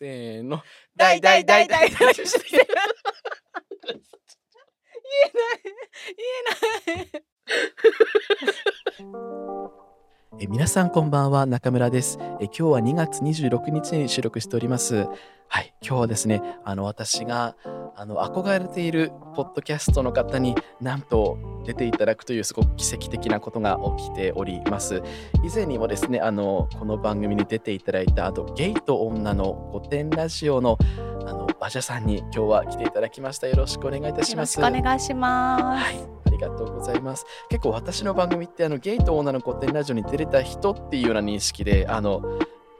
せーの。大大大大。大言えない。言えないえ皆さんこんばんは中村です。え今日は2月26日に収録しております。はい今日はですねあの私があの憧れているポッドキャストの方になんと出ていただくというすごく奇跡的なことが起きております。以前にもですねあのこの番組に出ていただいたあとゲイと女の御殿ラジオのあの馬車さんに今日は来ていただきました。よろしくお願いいたしよろしますくお願いします、はい、がとうございます。結構私の番組ってあのゲイと女の御殿ラジオに出れた人っていうような認識であの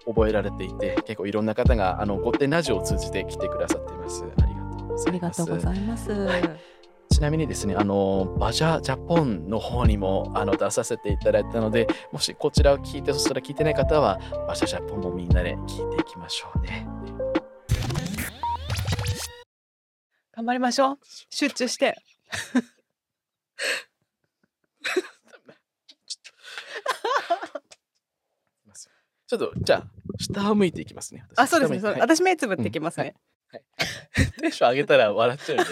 覚えられていて結構いろんな方があの御殿ラジオを通じて来てくださっています。ありがとうございます。ありがとうございます、はいちなみにですね、あのバジャジャポンの方にもあの出させていただいたので、もしこちらを聞いて、そしたら聞いてない方は、バジャジャポンもみんなで聞いていきましょうね。頑張りましょう集中してちょっと、じゃあ、下を向いていきますね。あそうですねそう下向いて私目つぶってきますね、テンション上げたら笑っちゃう。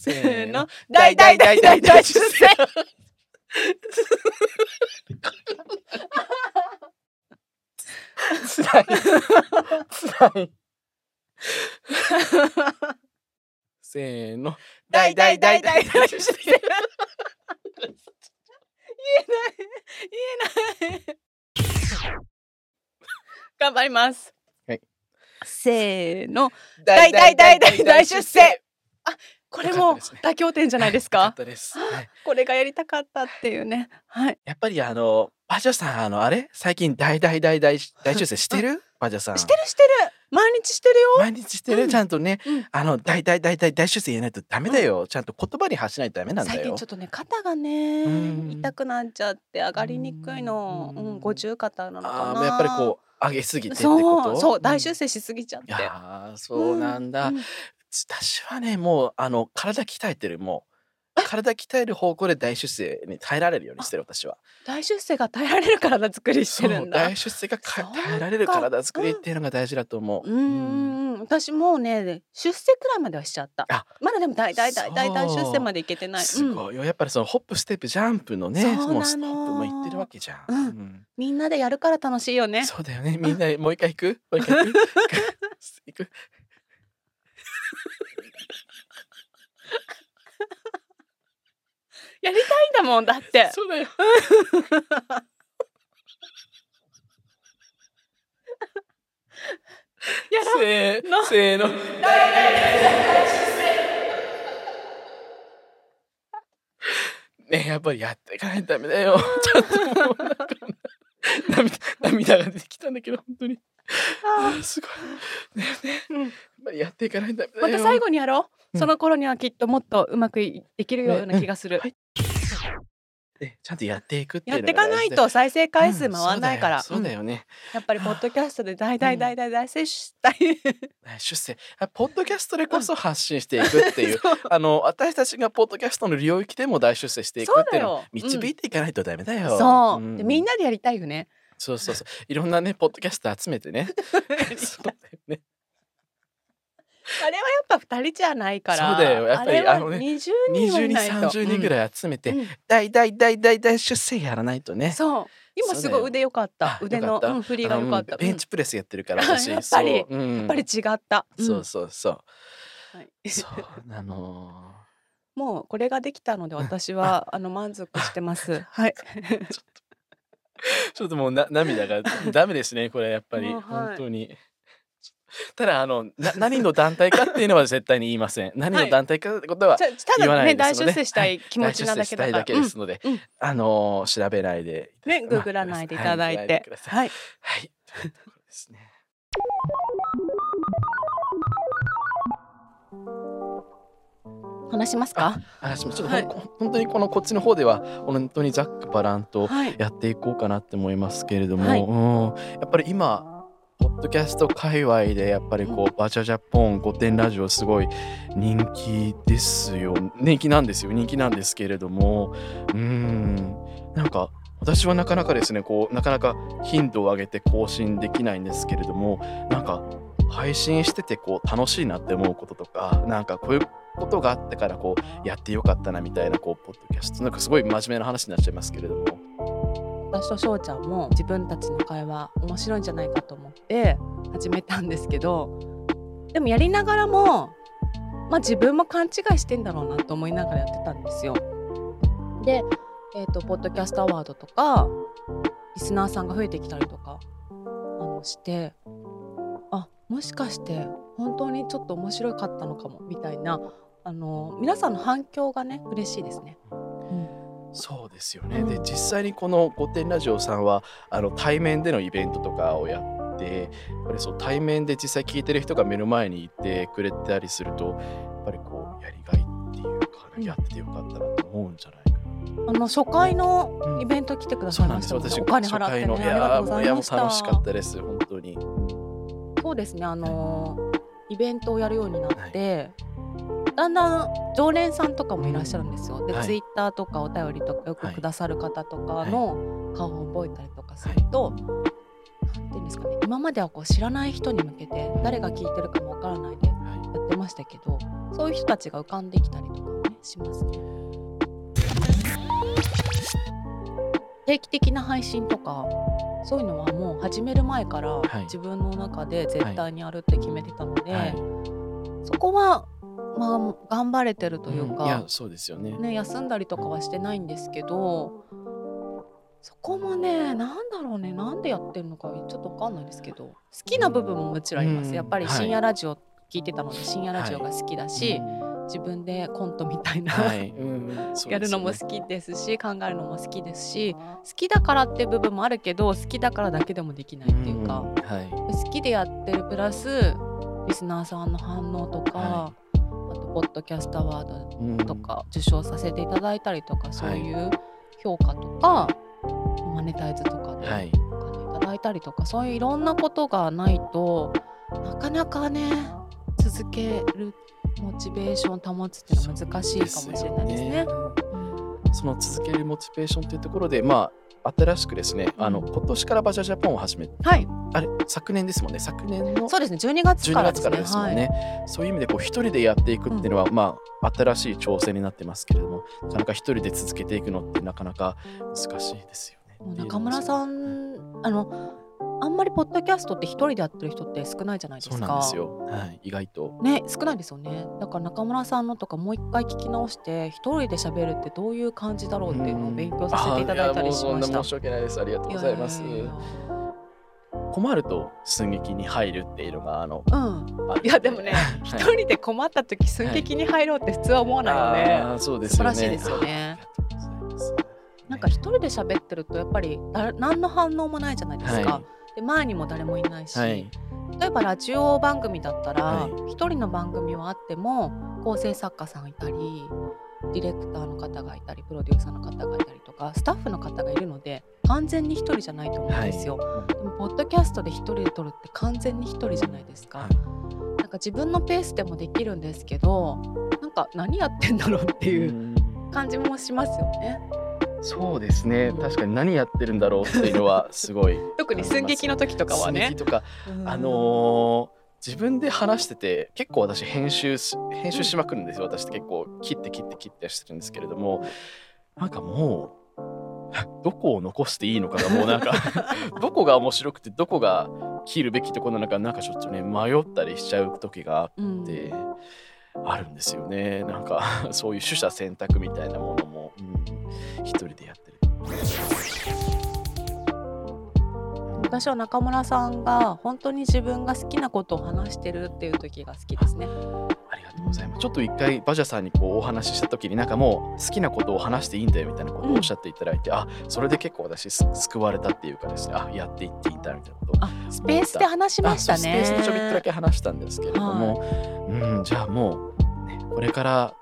せーの大大大大大出世つらい。つらい。せーの。大大大大大出世言えない。言えない。頑張りますはい。せーの大大大大大出世これも妥協点じゃない。ですよかかす。はい。これがやりたかったってい。うねはい。やっぱりあの、バジャさん、あの、あれ最近大大大大大出世してるバジャさん。してるしてる毎日してるよ。毎日してる、うん。ちゃんとね、うん。あの、大大大大大出世言えないとダメだよ。ちゃんと言葉に発しないとダメなんだよ。最近ちょ。っとね肩がねうん。痛くなっちゃって上がりにくいの。ううんん五十肩なのかあなーやっぱりこう、上げすぎてってそこと？うそう大ん。出世しすぎちゃって。いやーそうなんだ、うん。私はねもうあの体鍛えてるもう 体鍛える方向で大出世に耐えられるようにしてる私は。大出世が耐えられる体作りしてるんだ。そう大出世が耐えられる体作りっていうのが大事だと思う、うん。うん。うん私もうね出世くらいまではしちゃった。あまだでも大大大大大出世までいけてない。すう。ん。ごい。よやっぱりそのホップステップジャンプのねもうストップもいってるわけじゃん、うん。みんなでやるから楽しいよね。そうだよね。みんなもう一回行く？もう一回行く？行く？やりたいんだもんだって。そうだよ。やろう。せーの。せーの。ねやっぱりやっていかないとダメだよ。ちゃんともうなんか涙涙が出てきたんだけど本当に。あー。すごい。ねねうん。やっぱりやっていかないとダメだよ。また最後にやろう、うん。その頃にはきっともっとうまくいできるような気がする、はいねちゃんとやっていくっていやっうのが大事ていかないと再生回数回んないから、うんそうだよそうだよね、やっぱりポッドキャストで大大大大大接したい、ね出世あポッドキャストでこそ発信していくっていうあの私たちがポッドキャストの領域でも大出世していくっていうのをそうだようん導いていかないとダメだよ。そう、んでみんなでやりたいよねそうそうそういろんなねポッドキャスト集めてね。そうだよね。あれはやっぱ二人じゃないから。そうだよ。やっぱりあのね20人二十人三十人ぐらい集めて、大大大大大出世やらないとね。そう。今すごい腕良かった。あ腕の振りが良かった、ベンチプレスやってるからうん。私。やっぱり。やっぱり違った、うん。そうそうそう。はい。そうあの。もうこれができたので 私はあの満足してます。はい。ーちょっともうな涙がダメですねこれやっぱり、本当に。ただあのな何の団体かっていうのは絶対に言いません。何の団体かってことは、言わだね大ないですので出世したい気持ちなだけだから、大出世したいだけですので、うん。うん。あのー調べないでねググらないでいただいはてください。はい。はい。というところですね。話しますか？話もちょっと、はい。本当にこのこっちの方では本当にざっくばらんとはい。やっていこうかなって思いますけれども、はい。うん。やっぱり今ポッドキャスト界隈でやっぱりこう、バチャジャポン御殿ラジオすごい人気ですよ。人気なんですよ。人気なんですけれども。うん。なんか私はなかなかですねこうなかなか頻度を上げて更新できないんですけれどもなんか配信しててこう楽しいなって思うこととかなんかこういうことがあったからこうやってよかったなみたいなこうポッドキャスト。なんかすごい真面目な話になっちゃいますけれども私と翔ちゃんも自分たちの会話面白いんじゃないかと思って始めたんですけどでもやりながらも、まあ、自分も勘違いしてんだろうなと思いながらやってたんですよ。で、えーと、ポッドキャストアワードとかリスナーさんが増えてきたりとかあのしてあもしかして本当にちょっと面白かったのかもみたいなあの皆さんの反響がね嬉しいですね。うんそうですよね、で実際にこの「御殿ラジオ」さんはあの対面でのイベントとかをやってやっぱりそう対面で実際聞いてる人が目の前にいてくれたりするとやっぱりこうやりがいっていうか、やっててよかったなと思うんじゃないかあの初回のイベント来てくださいました、うん、私お金払って、ね、いやいやもう楽しかったです本当に。そうですねあのイベントをやるようになって、はいだんだん常連さんとかもいらっしゃるんですよ。で、はい、ツイッターとかお便りとかよくくださる方とかの顔を覚えたりとかすると、はい、なんていうんですかね今まではこう知らない人に向けて誰が聞いてるかもわからないでやってましたけど、そういう人たちが浮かんできたりとかねしますね。定期的な配信とかそういうのはもう始める前から自分の中で絶対にやるって決めてたので、はい。はい、そこはまあ、頑張れてるというか、うん、いやそうですよね。ね休んだりとかはしてないんですけどそこもねなんだろうねなんでやってるのかちょっと分かんないですけど好きな部分ももちろんあります、うん、やっぱり深夜ラジオ聞いてたので、はい、深夜ラジオが好きだし、はい、自分でコントみたいな、はい。うん、やるのも好きですし考えるのも好きですし好きだからって部分もあるけど好きだからだけでもできないっていうか、好きでやってるプラスリスナーさんの反応とか、あとポッドキャストアワードとか受賞させていただいたりとか、そういう評価とか、マネタイズとかでお金いただいたりとか、そういういろんなことがないとなかなかね続けるモチベーションを保つっていうのは難しいかもしれないですね。その続けるモチベーションというところで、まあ、新しくですね、あの今年からバジャジャポンを始めて、はい、あれ？昨年ですもんね。昨年のそうですね12月からです、ね,、ですもんね、はい、そういう意味でこう一人でやっていくっていうのは、うん、まあ新しい挑戦になってますけれどもなかなか一人で続けていくのってなかなか難しいですよね。中村さんあのあんまりポッドキャストって一人でやってる人って少ないじゃないですか。そうなんですよ。はい、意外と。ね、少ないですよね。だから中村さんのとかもう一回聞き直して、一人で喋るってどういう感じだろうっていうのを勉強させていただいたりしました。申し訳ないです。ありがとうございます。いやいやいや困ると寸劇に入るっていうのがあの、うん、いやでもね一、はい、人で困った時寸劇に入ろうって普通は思わないよね、はい、そうですよね素晴らしいですよねなんか一人で喋ってるとやっぱりだ何の反応もないじゃないですか、はい、で前にも誰もいないし、例えばラジオ番組だったら一、人の番組はあっても構成作家さんいたりディレクターの方がいたりプロデューサーの方がいたりとかスタッフの方がいるので完全に1人じゃないと思うんですよ。はい、でもポッドキャストで1人で撮るって完全に1人じゃないですか。はい、なんか自分のペースでもできるんですけどなんか何やってんだろうっていう感じもしますよね。そうですね、確かに何やってるんだろうっていうのはすごい。特に寸劇の時とかはね。とか、あのー自分で話してて結構私編集編集しまくるんですよ。私って結構切って切って切ってしてるんですけれども。なんかもう どこを残していいのかがもうなんか どこが面白くてどこが切るべきところなのかなんかちょっとね迷ったりしちゃう時があって、うん、あるんですよね。なんかそういう取捨選択みたいなものも、うん、一人でやってる。私は中村さんが本当に自分が好きなことを話してるっていう時が好きですね。ありがとうございます。ちょっと一回バジャさんにこうお話しした時になんかもう好きなことを話していいんだよみたいなことをおっしゃっていただいて、うん、あそれで結構私救われたっていうかですねあやっていっていいんだみたいなことあスペースで話しましたね。スペースでちょびっとだけ話したんですけれども、はい、うんじゃあもう、ね、これから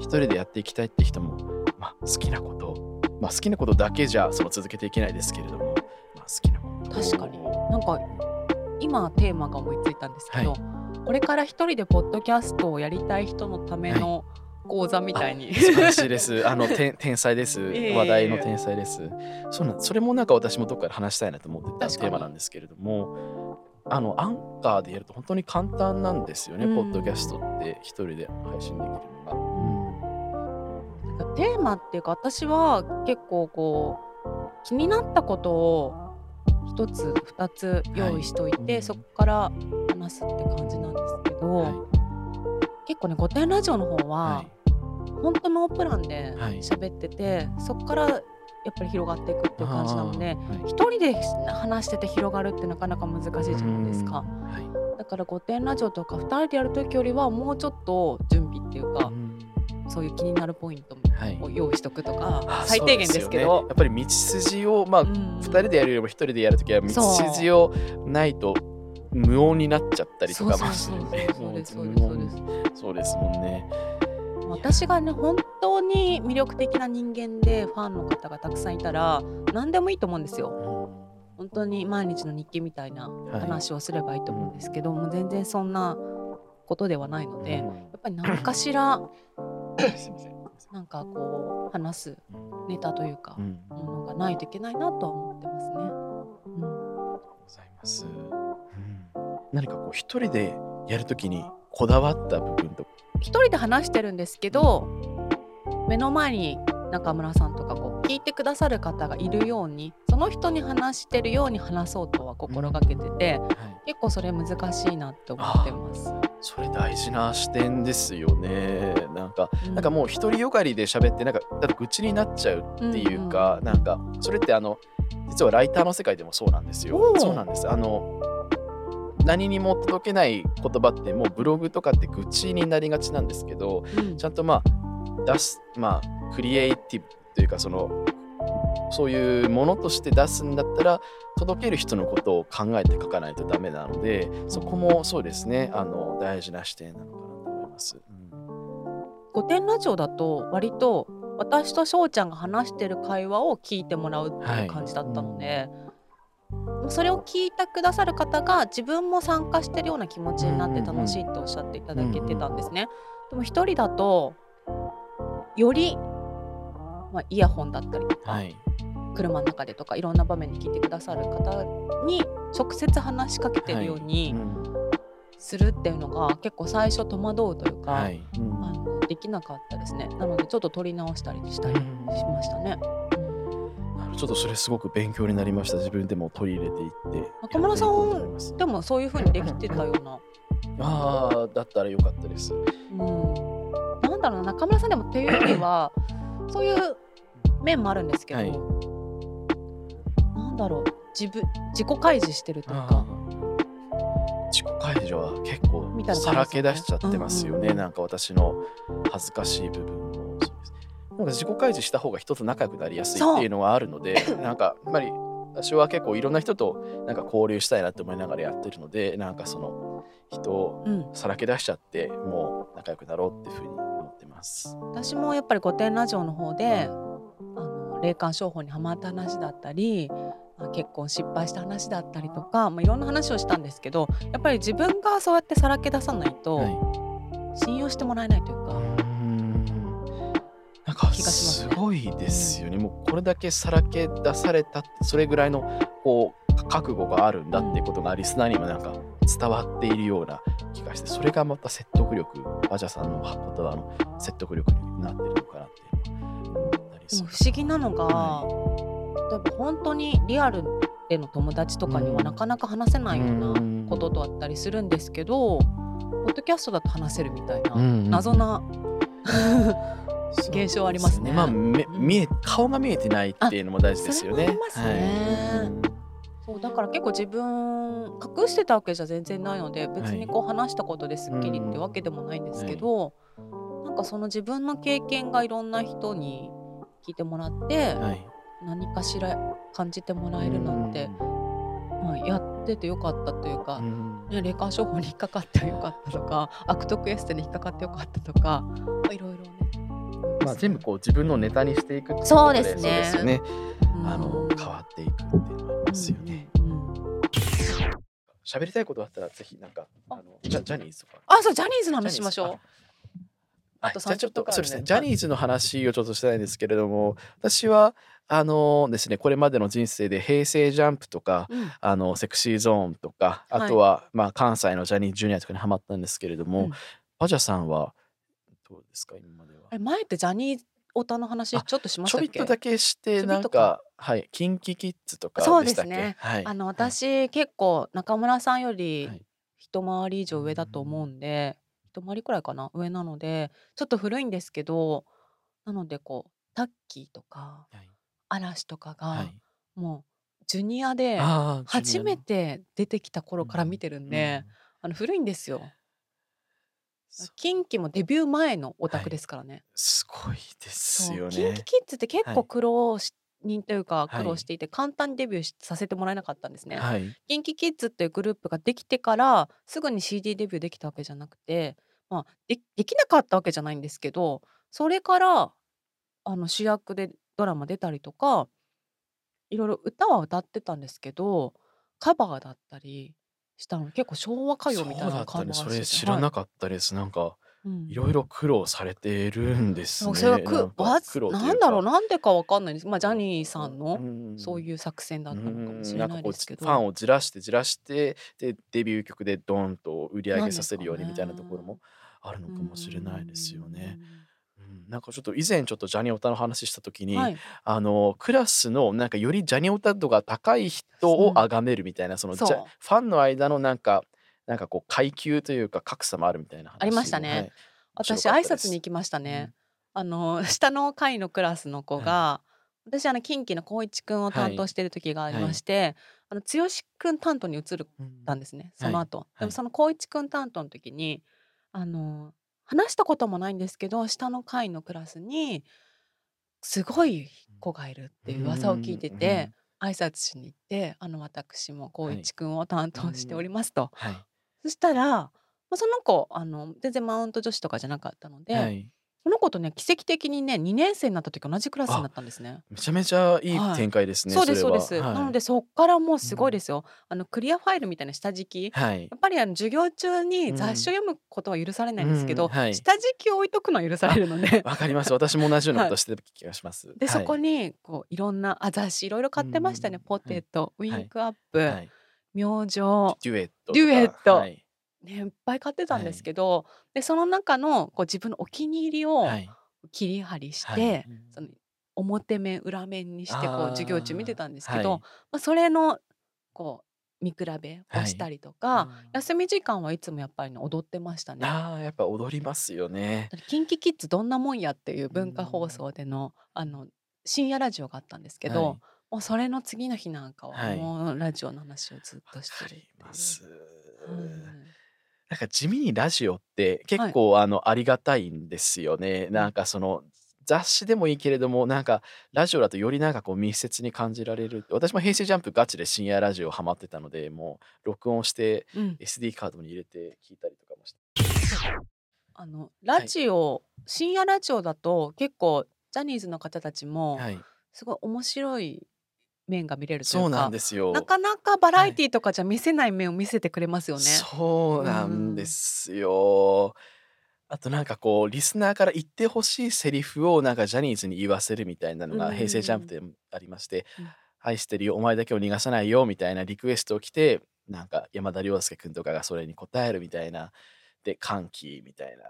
一人でやっていきたいって人も、まあ、好きなこと、まあ、好きなことだけじゃその続けていけないですけれども、まあ、好きな確かに。なんか今テーマが思いついたんですけど、はい、これから一人でポッドキャストをやりたい人のための講座みたいに、はい、素晴らしいです。あの天才です、話題の天才です。そうなんそれもなんか私もどっかで話したいなと思ってたテーマなんですけれどもあのアンカーでやると本当に簡単なんですよね、うん。ポッドキャストって。一人で配信できるのなんかテーマっていうか私は結構こう気になったことを一つ二つ用意しといて、はいそこから話すって感じなんですけど、が。はい。結構ね「御殿ラジオ」の方は、はい。本当ノープランではい。喋ってて、そこからやっぱり広がっていくっていう感じなのであーはい。一人で話してて広がるってなかなか難しいじゃないですか。だから「御殿ラジオ」とか2人でやる時よりはもうちょっと準備っていうか、うんそういう気になるポイントはい。を用意しとくとか、あ最低限ですけど。ねやっぱり道筋をまあ、うん。2人でやるよりも1人でやるときは道筋をないと無音になっちゃったりとかもするんで。そうですそうもですそうです。無音そうですもんね。私がね本当に魅力的な人間でファンの方がたくさんいたら何でもいいと思うんですよ。本当に毎日の日記みたいなはい話をすればいいと思うんですけど、もう全然そんなことではないので、やっぱり何かしらすいません。なんかこう話すネタというかう、んものがないといけないなとは思ってますね。うんございます。何かこう一人でやるときにこだわった部分とか。一人で話してるんですけど目の前に中村さんとか聞いてくださる方がいるようにその人に話してるように話そうとは心がけてて、結構それ難しいなって思ってます。それ大事な視点ですよね。なんか、うん。なんかもう独りよがりで喋ってなんかだ愚痴になっちゃうっていうか、なんかそれってあの実はライターの世界でもそうなんですよ。そうなんです。あの何にも届けない言葉ってもうブログとかって愚痴になりがちなんですけど、うん。ちゃんとまあ出すまあクリエイティブというかそのそういうものとして出すんだったら届ける人のことを考えて書かないとダメなのでそこもそうですねあの大事な視点なのかなと思います。御殿ラジオだと割と私と翔ちゃんが話してる会話を聞いてもらうっていう感じだったので、それを聞いてくださる方が自分も参加してるような気持ちになって楽しいっておっしゃっていただけてたんですね。でも一人だとより、まあ、イヤホンだったりとか、はい、車の中でとかいろんな場面で聞いてくださる方に直接話しかけてるようにするっていうのが結構最初戸惑うというか、はい。うん。あのできなかったですね。なのでちょっと取り直したりしたりしましたね、ちょっとそれすごく勉強になりました。自分でも取り入れていって。中村さんでもそういう風にできてたような、ああだったらよかったです。うん、なんだろうな中村さんでもっていうよりはそういう面もあるんですけど、はい。なんだろう自分自己開示してるとか。ー。自己解除は結構さらけ出しちゃってますよね、うんうんうん。なんか私の恥ずかしい部分もそうです。なんか自己開示した方が人と仲良くなりやすいっていうのはあるのでなんかやっぱり私は結構いろんな人となんか交流したいなって思いながらやってるのでなんかその人をうん、さらけ出しちゃってもう仲良くなろうっていうふうに思ってます。私もやっぱり御殿ラジオの方であの霊感商法にハマった話だったりまあ結婚失敗した話だったりとか、まあ、いろんな話をしたんですけどやっぱり自分がそうやってさらけ出さないとはい。信用してもらえないというか、なんかすごいですよね。もうこれだけさらけ出されたってそれぐらいのこう覚悟があるんだっていうことがリスナーにもなんか伝わっているような気がしてそれがまた説得力アジャさんの言葉の説得力になってるのかなって。いうですもる不思議なのが、は例えば本当にリアルでの友達とかにはなかなか話せないようなこととあったりするんですけど、ポッドキャストだと話せるみたいな、謎な現象ありますね。まあめ見え顔が見えてないっていうのも大事ですよね。そね。はい。そうだから結構自分隠してたわけじゃ全然ないので別にこう話したことですっきりってわけでもないんですけど、なんかその自分の経験がいろんな人に聞いてもらって、はい何かしら感じてもらえるなんて、まあ、やっててよかったというか、うんね、霊感商法に引っかかってよかったとか悪徳エステに引っかかってよかったとかまあいろいろね。まあ、全部こう自分のネタにしていくっていうことそうですねですよね。うんあの変わっていくっていうのはありますよね。うんうん喋りたいことあったらぜひなんかあのジャジャニーズとか。あそうジャニーズの話しましょう。あとちょっ3曲あるとそうですね、ね。ジャニーズの話をちょっとしたいんですけれども、私はあのですね、これまでの人生で平成ジャンプとか、うん。あのセクシーゾーンとか、あはい。とはまあ関西のジャニーズジュニアとかにハマったんですけれども、うん。バジャさんはどうですか、今までは？え、前ってジャニーオタの話あ、ちょっとしましちょたっけ？びっとだけして、なんか。か、はい、キンキキッズとかそうでしたっけ？ですね。はい、あの、はい。私結構中村さんよはりい。一回り以上上だと思ん。うんで、一回りくらいかな、上なので、ちょっと古いんですけど、なのでこう、タッキーとか、はい。嵐とかはが、い。もうジュニアでああ、ジュニ初め。て出てきたう頃から見ん、てるんうで、ん。あの、古いんですよ。そう。キンキもデビュー前のオタクではい。すからね。すごいですそう、よキンキね。キッズって結構はい。苦労し人というか、苦はい。労していて、簡単にデビューしさせてもらえなかったんですね。はい。キンキキッズっていうグループができてから、すぐに CD デビューできたわけじゃなくて、まあ、でできなかったわけじゃないんですけど、それから、あの、主役でドラマ出たりとか、いろいろ歌は歌ってたんですけど、カバーだったりしたの、結構昭和歌謡みたそういなだったね。そカバーしててはい。れ知らなかったです。なんか、うん。いろいろ苦労されてるんですそう、それはくわなんだろう、か。なんでかわかんないです。まあ、ジャうニーさんうのん。そういう作戦だうったのかもしん、れないですけファンど。をじらしてじらして、で、デビュー曲でドンと売り上げさせるようにみたいなところね。もあるのうかもしれないですよね。なんかちょっと以前ちょっとジャニオタの話した時に、はい。あの、クラスのなんかよりジャニオタ度が高い人をうん。崇めるみたいな、その。ファンの間のなんかなんかこう階級というか格差もあるみたいなありましたね。い、面白私挨。拶に行きましたうね。ん。あの、下の階のクラスの子はい。が、私あの近畿の光一くんをはい。担当してる時がありはい。まして、あの剛くん担当に移るうん。たんですね、そはい。の後。ではい。もその光一くん担当の時に、あの、話したこともないんですけど、下の階のクラスに、すごい子がいるってういう噂を聞いん。うてて、ん。挨拶しに行って、あの私もはい。光一くんを担う当しておりん。ますと。はい。そしたら、まあ、その子、あの、全然マウント女子とかじゃなかったのはで、い。その子とね、奇跡的にね、2年生になった時同じクラスになあ、ったんですね。めちゃめちゃいいはい。展開ですね、そうですそうです。なはい。のでそっからもううすごいでん。すよ。あのクリアファイルみたいな下敷き、はい。やっぱりあの授業中うに雑誌をん。読むことは許されないうんん。ですけど、はい。下敷きを置いとくのは許されあ、るので、わかります。私も同じようなはい。ことしてた気がします。で、そこはい。にこういろんなあ、雑誌いろいろう買ってましたね。ん。ポはい。テト、ウィはい。ンクアップ、はい。明星、デュエットデュエット。はい。ね、いっぱい買ってたんですはい。けど、で、その中のこう自分のお気に入りをはい。切り貼りしはい。て、その表面裏面にしてこう授業中見てたんですけど、はい。まあ、それのこう見比べをはい。したりとうか、ん。休み時間はいつもやっぱりね、踊ってましたね。ああ、やっぱ踊りますよね。キンキキッズどんなもんやっていうう文化放ん。送での、あの、深夜ラジオがあったんですけど、はい。もうそれの次の日なんかははい。もうラジオの話をずっとしてるってりま。す。はい。なんか地味にラジオって結はい。構あのありがたいんですよね。うん。なんかその雑誌でもいいけれども、なんかラジオだとよりなんかこう密接に感じられる。私も平成ジャンプガチで深夜ラジオハマってたので、もう録音してうん。SD カードに入れて聞いたりとかもして。あの、ラはい。ジオ、深夜ラジオだと結構ジャニーズの方たちもはい。すごい面白い面が見れるといそううなんか、なですよ。かなかバラはい。エティとかじゃ見せない面を見せてくれますよね。そううなんでん。すよ。あとなんかこうリスナーから言ってほしいセリフをなんかジャニーズに言わせるみたいなのうんが平成ジャンプうんでありましてうん。「愛してるよお前だけを逃がさないよ」みたいなリクエストを来てなんか山田涼介君とかがそれに答えるみたいなで歓喜みたいな、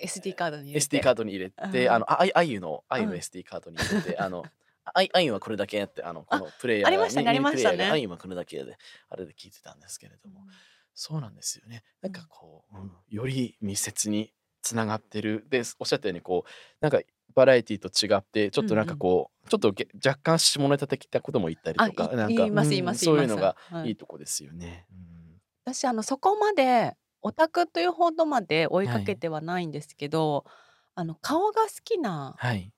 SD カードに入れ SD て。カードに入れうてあん。のあああゆのあゆのうん。SD カードに入れてあのああゆはこれだけやってあのこあ、のプレイヤーがありましたね、ありましたね。ヤーがあゆはこれだけであれで聞いてたんですけれどもうん。そうなんですよね。なんかうん。こう、うん、より密接につながってる。で、おっしゃったようにこう、なんかバラエティと違って、ちょっとなんかうんうん。こう、ちょっとげ若干下ネタ的なことも言ったりあ、とか、いなんか、言いうます言いん、ます言いうます。そういのがはいい。いとこですよね。うん。私あのそこまでオタクというほどまで追いはい。かけてはないんですけど、あの顔が好きなはい。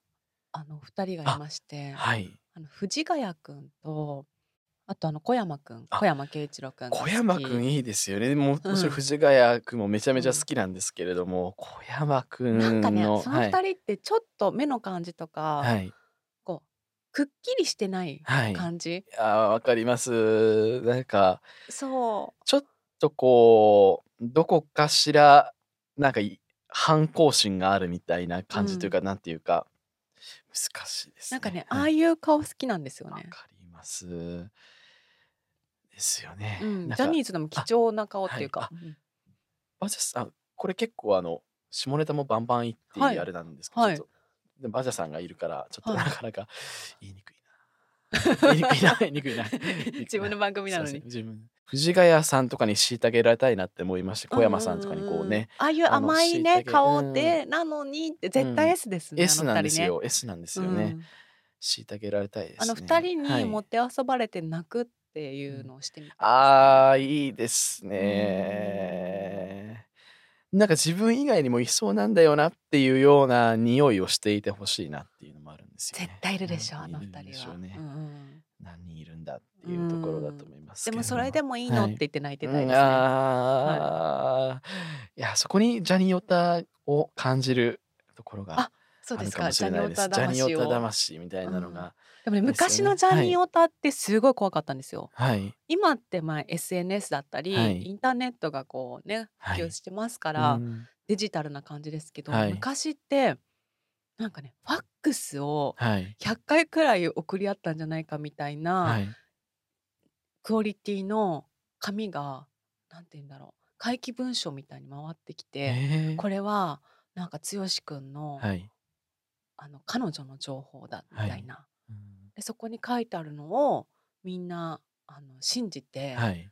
あの2人がいあ、まして、はい。あの藤ヶ谷くんと、あとあの小山くん、小あ、山慶一郎くんが好小山くんき。いいですよね。もう。藤ヶ谷くんもめちゃうん。めちゃ好きなんですけれども、小山くなんかね、その2はい。人ってちょっと目の感じとか、はい。こう、くっきりしてないはい。感じ？あー、わかります。なんか、そう。ちょっとこう、どこかしら、なんかい、反抗心があるみたいな感じというか、なんていうか難しいですね。なんかね、はいああいう顔好きなんですよね。わかります。ですよね。うん、ジャニーズでも貴重な顔っていうか。バジャさんこれ結構あの下ネタもバンバン言ってあれなんですけど、はい。でバジャさんがいるからちょっとはい。なかなか言いにくいな。言いにくいな。言いにくいな。自分の番組なのに。自分藤ヶ谷さんとかに虐げられたいなって思いまして小山さんとかにこうね、ああいう甘い椎ね茸顔でなのにって絶対 S ですね、S なんですよ、S なんですよね。ね。虐げられたいですね。うんあの二人はい。に持って遊ばれて泣くっていうのをしてみたいですね、ああいいですね。なんか自分以外にもいそうなんだよなっていうような匂いをしていてほしいなっていうのもあるんですよね。絶対いるでしょ、うん。あの二人は、何人いるんだっていうところだと思いますでもそれでもいいのって言って泣いてたいですね、うん。あー。いやそこにジャニオタを感じるところがあそうですか。もしかジャニオれないです。タ魂を。ジャニオタ魂みたいなのが、でもねですよね昔のジャニオタってすごい怖かったんですよ、はい。今ってまあ SNS だったり、はい。インターネットがこうねはい。普及してますから、うん。デジタルな感じですけど、はい。昔ってなんかねファックスをはい。100回くらい送り合ったんじゃないかみたいな、はい。クオリティの紙がなんて言うんだろう怪奇文書みたいに回ってきて、えーこれはなんか剛くんの,、はい。あの彼女の情報だみたいな、うんでそこに書いてあるのをみんなあの信じてはい。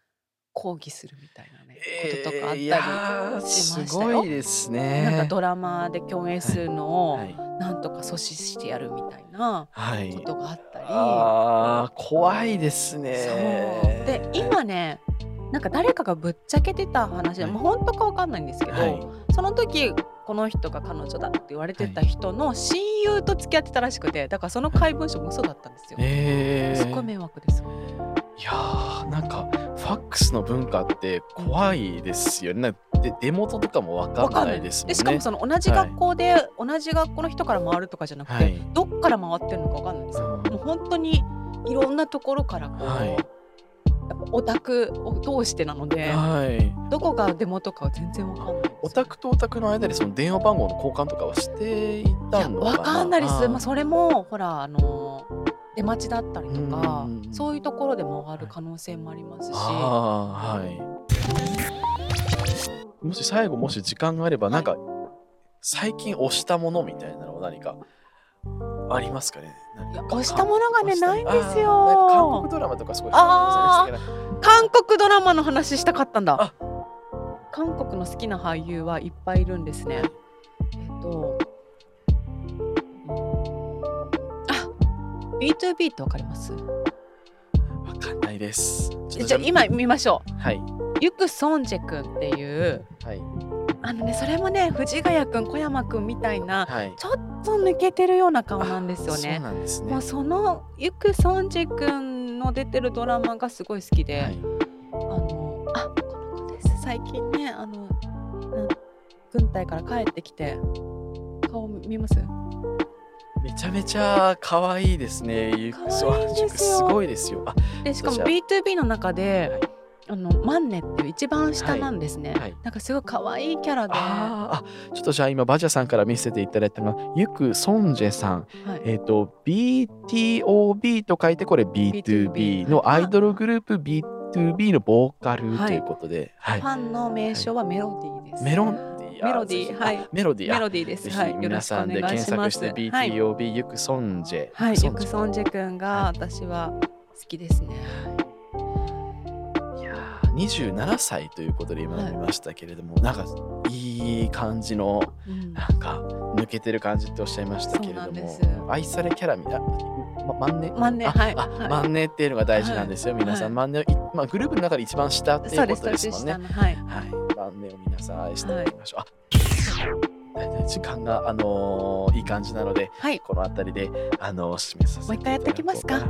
抗議するみたいなね、えこととかあったりーしますごしたよ。いですね。なんかドラマで共演するのをはい。なんとか阻止してやるみたいなはい。ことがあったり、ああ怖いですね。で今ねなんか誰かがぶっちゃけてた話で、はいもう本当かわかんないんですけど、はい。その時この人が彼女だって言われてた人の親友と付き合ってたらしくてだからその怪文書も嘘だったんですよ。えー、すごい迷惑です。いやーなんかファックスの文化って怖いですよね。で出元とかもわかんないですもんね。でしかもその同じ学校で、同じ学校の人から回るとかじゃなくて、はいどっから回ってるのかわかんないんですよ。うんもう本当にいろんなところからこう、はいオタクを通してなので、はい。どこがデモとかは全然わかんないんですよ。オタクとオタクの間でその電話番号の交換とかはしていいたのかな。やわかんないです。まあそれもほらあの出待ちだったりとかそういうところで回る可能性もありますし、はい。もし最後もし時間があれば、い。なんか最近押したものみたいなのは何かありますかね？押したものがねないんですよ。韓国ドラマとかすごいあ韓国ドラマの話したかったんだ。あ。韓国の好きな俳優はいっぱいいるんですね。えっと、あ B2B ってわかります？わかんないです。じゃあ今見ましょはい。う。ユク・ソンジェ君っていうはい。あのねそれもね藤ヶ谷君小山君みたいなはい。ちょっと抜けてるような顔なんですよそうね。なんですね。もうそのユク・ソンジェ君の出てるドラマがすごい好きで、はいあのあこの子です最近ねあの軍隊から帰ってきて顔見ます？めちゃめちゃ可愛いですね。ゆ可愛いんですごいですよ。あ、でしかもそしたら B2B の中で、はいあのマンネっていう一番下なんですね、はい。はいなんかすごい可愛いキャラで。あちょっとじゃあ今バジャさんから見せていただいたのがユクソンジェさん。はい。えっ、と BTOB と書いてこれ B2B B2B のアイドルグループ B2B のボーカルはいとい。うことで、はい。ファンの名称はメロディーです、メロディー。メロディー。あはい。メロディー。あメロディーです。はい。皆さんで検索してはい。BTOB ユクソンジェ。はい、ユクソンジェ。君が私は好きですね。いやー27歳ということで今見ましたけれども、なんかいい感じのうん。なんか抜けてる感じっておっしゃいましたけれども愛されキャラみたいな、ま、万年？あ万年。はい。っていうのが大事なんですよ、皆さん、はい。万年まあ、グループの中で一番下っていそうことですもんねはい。はい。万年を皆さん愛していきましょう、あ大体時間があのーいい感じなのではい。この辺りであのー締めさせてもう一回やっておきますか？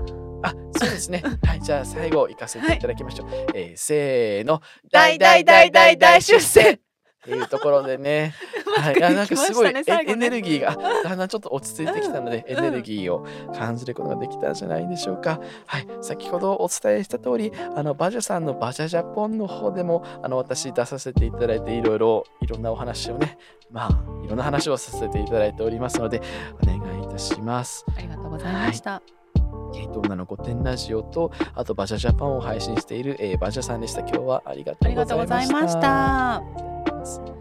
あそうですね。はいじゃあ最後行かせていただきましょう、えーせーの。大大大大大出世。っていうところでね。はい、いやなんかすごい、ね、エネルギーがだんだんちょっと落ち着いてきたので、エネルギーを感じることができたんじゃないでしょうか。はい、先ほどお伝えした通り、あのバジャさんのバジャジャポンの方でもあの私出させていただいていろいろいろんなお話をね、まあいろんな話をさせていただいておりますのでお願いいたします。ありがとうございました。はいケイトナの御殿ラジオと、あとバジャジャパンを配信している、えー、バジャさんでした。今日はありがとうございました。ありがとうございました。